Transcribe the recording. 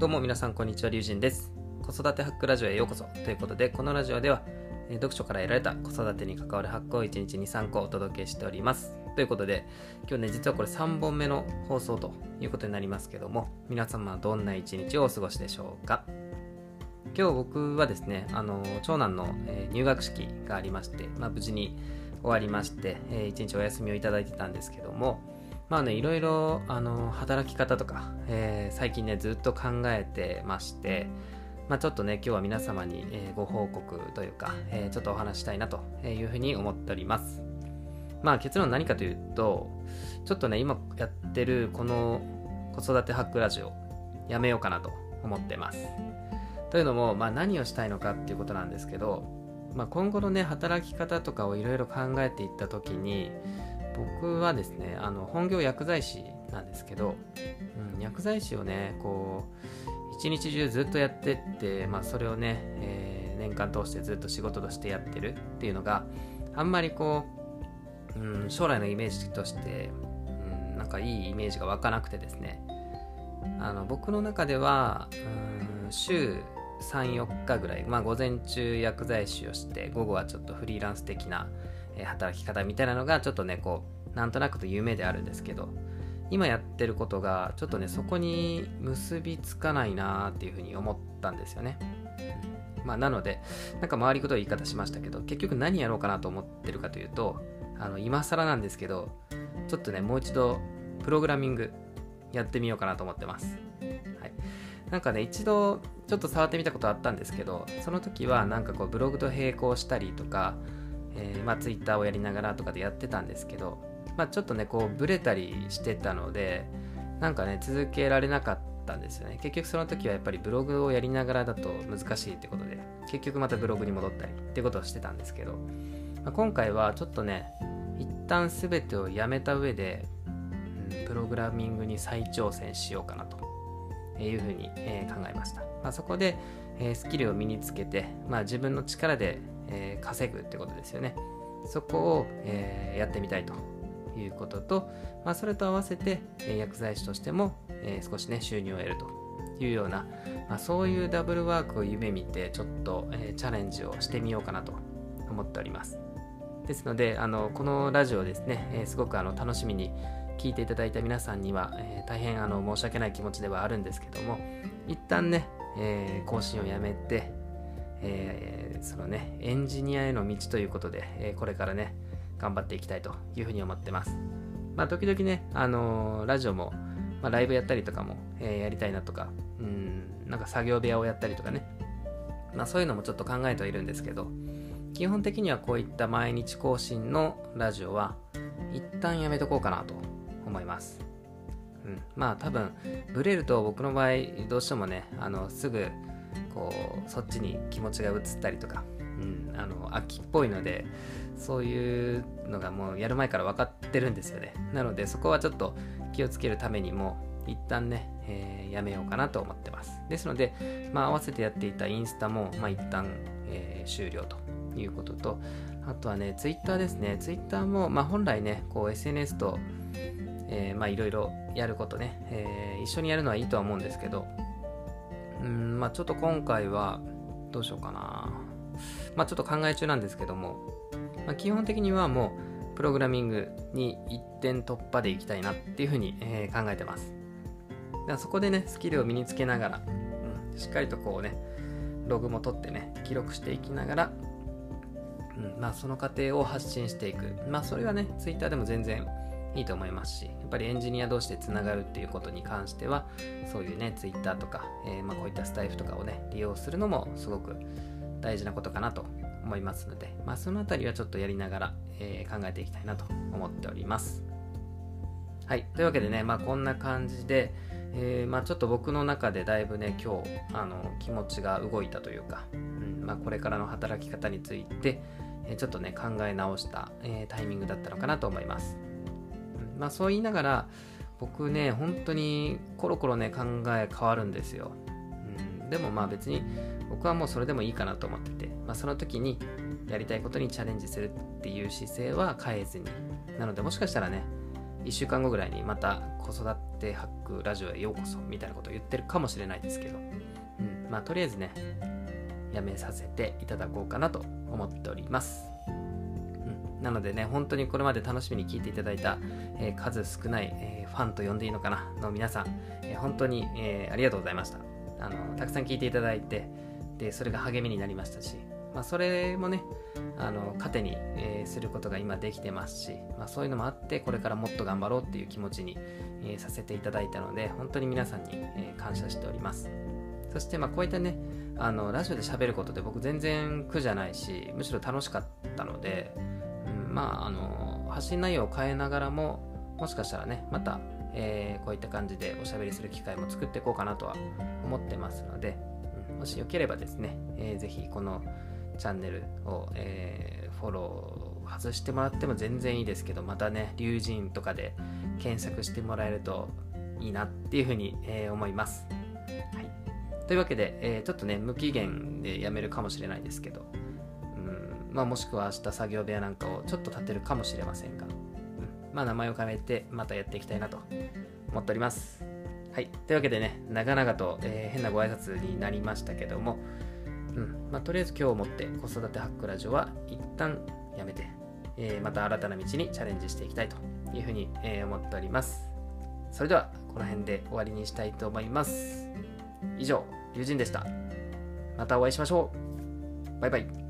どうも皆さんこんにちは、りゅうじんです。子育てハックラジオへようこそということで、このラジオでは、え読書から得られた子育てに関わるハックを1日に3個お届けしております。ということで、今日ね、実はこれ3本目の放送ということになりますけども、皆様はどんな一日をお過ごしでしょうか？今日僕はですね、あの長男の、え入学式がありまして、まあ、無事に終わりまして、えー一日お休みをいただいてたんですけども、まあね、いろいろあの働き方とか、えー最近ね、ずっと考えてまして、まあ、ちょっとね、今日は皆様に、えーご報告というか、えーちょっとお話したいなというふうに思っております。まあ結論何かというと、ちょっとね、今やってるこの子育てハックラジオ、やめようかなと思ってます。というのも、まあ、何をしたいのかっていうことなんですけど、まあ、今後のね働き方とかをいろいろ考えていった時に僕はですねあの本業薬剤師なんですけど、うん、薬剤師をねこう一日中ずっとやってって、まあ、それをね、えー年間通してずっと仕事としてやってるっていうのがあんまりこう、うん、将来のイメージとして、うん、なんかいいイメージが湧かなくてですね。あの僕の中では、うん、週34日ぐらい、まあ、午前中薬剤師をして午後はちょっとフリーランス的な、えー働き方みたいなのがちょっとねこうなんとなくと夢であるんですけど今やってることがちょっとねそこに結びつかないなっていうふうに思ったんですよね、まあ、なのでなんか回りくどい言い方しましたけど結局何やろうかなと思ってるかというとあの今更なんですけどちょっとねもう一度プログラミングやってみようかなと思ってます。はい。なんかね一度ちょっと触ってみたことあったんですけどその時はなんかこうブログと並行したりとか、えーまあ、ツイッターをやりながらとかでやってたんですけど、まあ、ちょっとねこうブレたりしてたのでなんかね続けられなかったんですよね。結局その時はやっぱりブログをやりながらだと難しいってことで結局またブログに戻ったりってことをしてたんですけど、まあ、今回はちょっとね一旦全てをやめた上で、うんプログラミングに再挑戦しようかなというふうに、えー考えました、まあ、そこで、えースキルを身につけて、まあ、自分の力で、えー稼ぐってことですよね。そこを、えーやってみたいということと、まあ、それと合わせて、え薬剤師としても、え少しね収入を得るというような、まあ、そういうダブルワークを夢見てちょっと、えチャレンジをしてみようかなと思っております。ですのであのこのラジオですね、えすごくあの楽しみに聞いていただいた皆さんには、えー大変あの申し訳ない気持ちではあるんですけども一旦ね、えー更新をやめて、えーそのねエンジニアへの道ということで、えーこれからね頑張っていきたいというふうに思ってますまあ時々ね、あのーラジオも、まあ、ライブやったりとかも、えーやりたいなとかうんなんか作業部屋をやったりとかねまあそういうのもちょっと考えてはいるんですけど基本的にはこういった毎日更新のラジオは一旦やめとこうかなと思います。うん、まあ多分ブレると僕の場合どうしてもねあのすぐこうそっちに気持ちが移ったりとか、うん、あの秋っぽいのでそういうのがもうやる前から分かってるんですよね。なのでそこはちょっと気をつけるためにも一旦ね、えーやめようかなと思ってます。ですので、まあ、合わせてやっていたインスタも、まあ、一旦、えー終了ということとあとはねツイッターですね。ツイッターも、まあ、本来ねこう SNS とえーまあいろいろやることね、えー一緒にやるのはいいとは思うんですけど、うん、まあちょっと今回はどうしようかな。まあちょっと考え中なんですけども、まあ、基本的にはもうプログラミングに一点突破でいきたいなっていうふうに、えー考えてます。だからそこでね、スキルを身につけながら、うん、しっかりとこうね、ログも取ってね、記録していきながら、うん、まあその過程を発信していく。まあそれがね、ツイッターでも全然いいと思いますし、やっぱりエンジニア同士でつながるっていうことに関しては、そういうね、ツイッターとか、えーまあ、こういったスタイフとかをね、利用するのもすごく大事なことかなと思いますので、まあ、そのあたりはちょっとやりながら、えー考えていきたいなと思っております。はい、というわけでね、まあ、こんな感じで、えーまあ、ちょっと僕の中でだいぶね、今日、あの気持ちが動いたというか、うんまあ、これからの働き方について、えちょっとね、考え直した、えータイミングだったのかなと思います。まあ、そう言いながら、僕ね、本当にコロコロね、考え変わるんですよ。うん、でもまあ別に僕はもうそれでもいいかなと思ってて、まあ、その時にやりたいことにチャレンジするっていう姿勢は変えずに。なのでもしかしたらね、1 1週間後ぐらいにまた子育てハックラジオへようこそみたいなことを言ってるかもしれないですけど、うん、まあとりあえずね、やめさせていただこうかなと思っております。なのでね、本当にこれまで楽しみに聞いていただいた、えー、数少ない、えー、ファンと呼んでいいのかなの皆さん、えー、本当に、えありがとうございましたあの。たくさん聞いていただいて、でそれが励みになりましたし、まあ、それもね、あの糧に、えー、することが今できてますし、まあ、そういうのもあってこれからもっと頑張ろうっていう気持ちに、えー、させていただいたので本当に皆さんに、えー、感謝しておりますそしてまあこういったねあのラジオで喋ることで僕全然苦じゃないしむしろ楽しかったので、まああの発信内容を変えながらももしかしたらねまた、えー、こういった感じでおしゃべりする機会も作っていこうかなとは思ってますので、うん、もしよければですね、えー、ぜひこのチャンネルを、えー、フォロー外してもらっても全然いいですけど、またね、龍神とかで検索してもらえるといいなっていうふうに、えー、思います。はい。というわけで、えー、ちょっとね、無期限でやめるかもしれないですけど、まあ、もしくは明日作業部屋なんかをちょっと立てるかもしれませんが、うん、まあ、名前を変えてまたやっていきたいなと思っております。はい。というわけでね、長々と、えー、変なご挨拶になりましたけども、うんまあ、とりあえず今日をもって子育てハックラジオは一旦やめて、えー、また新たな道にチャレンジしていきたいというふうに、えー、思っております。それではこの辺で終わりにしたいと思います。以上、友人でした。またお会いしましょう。バイバイ。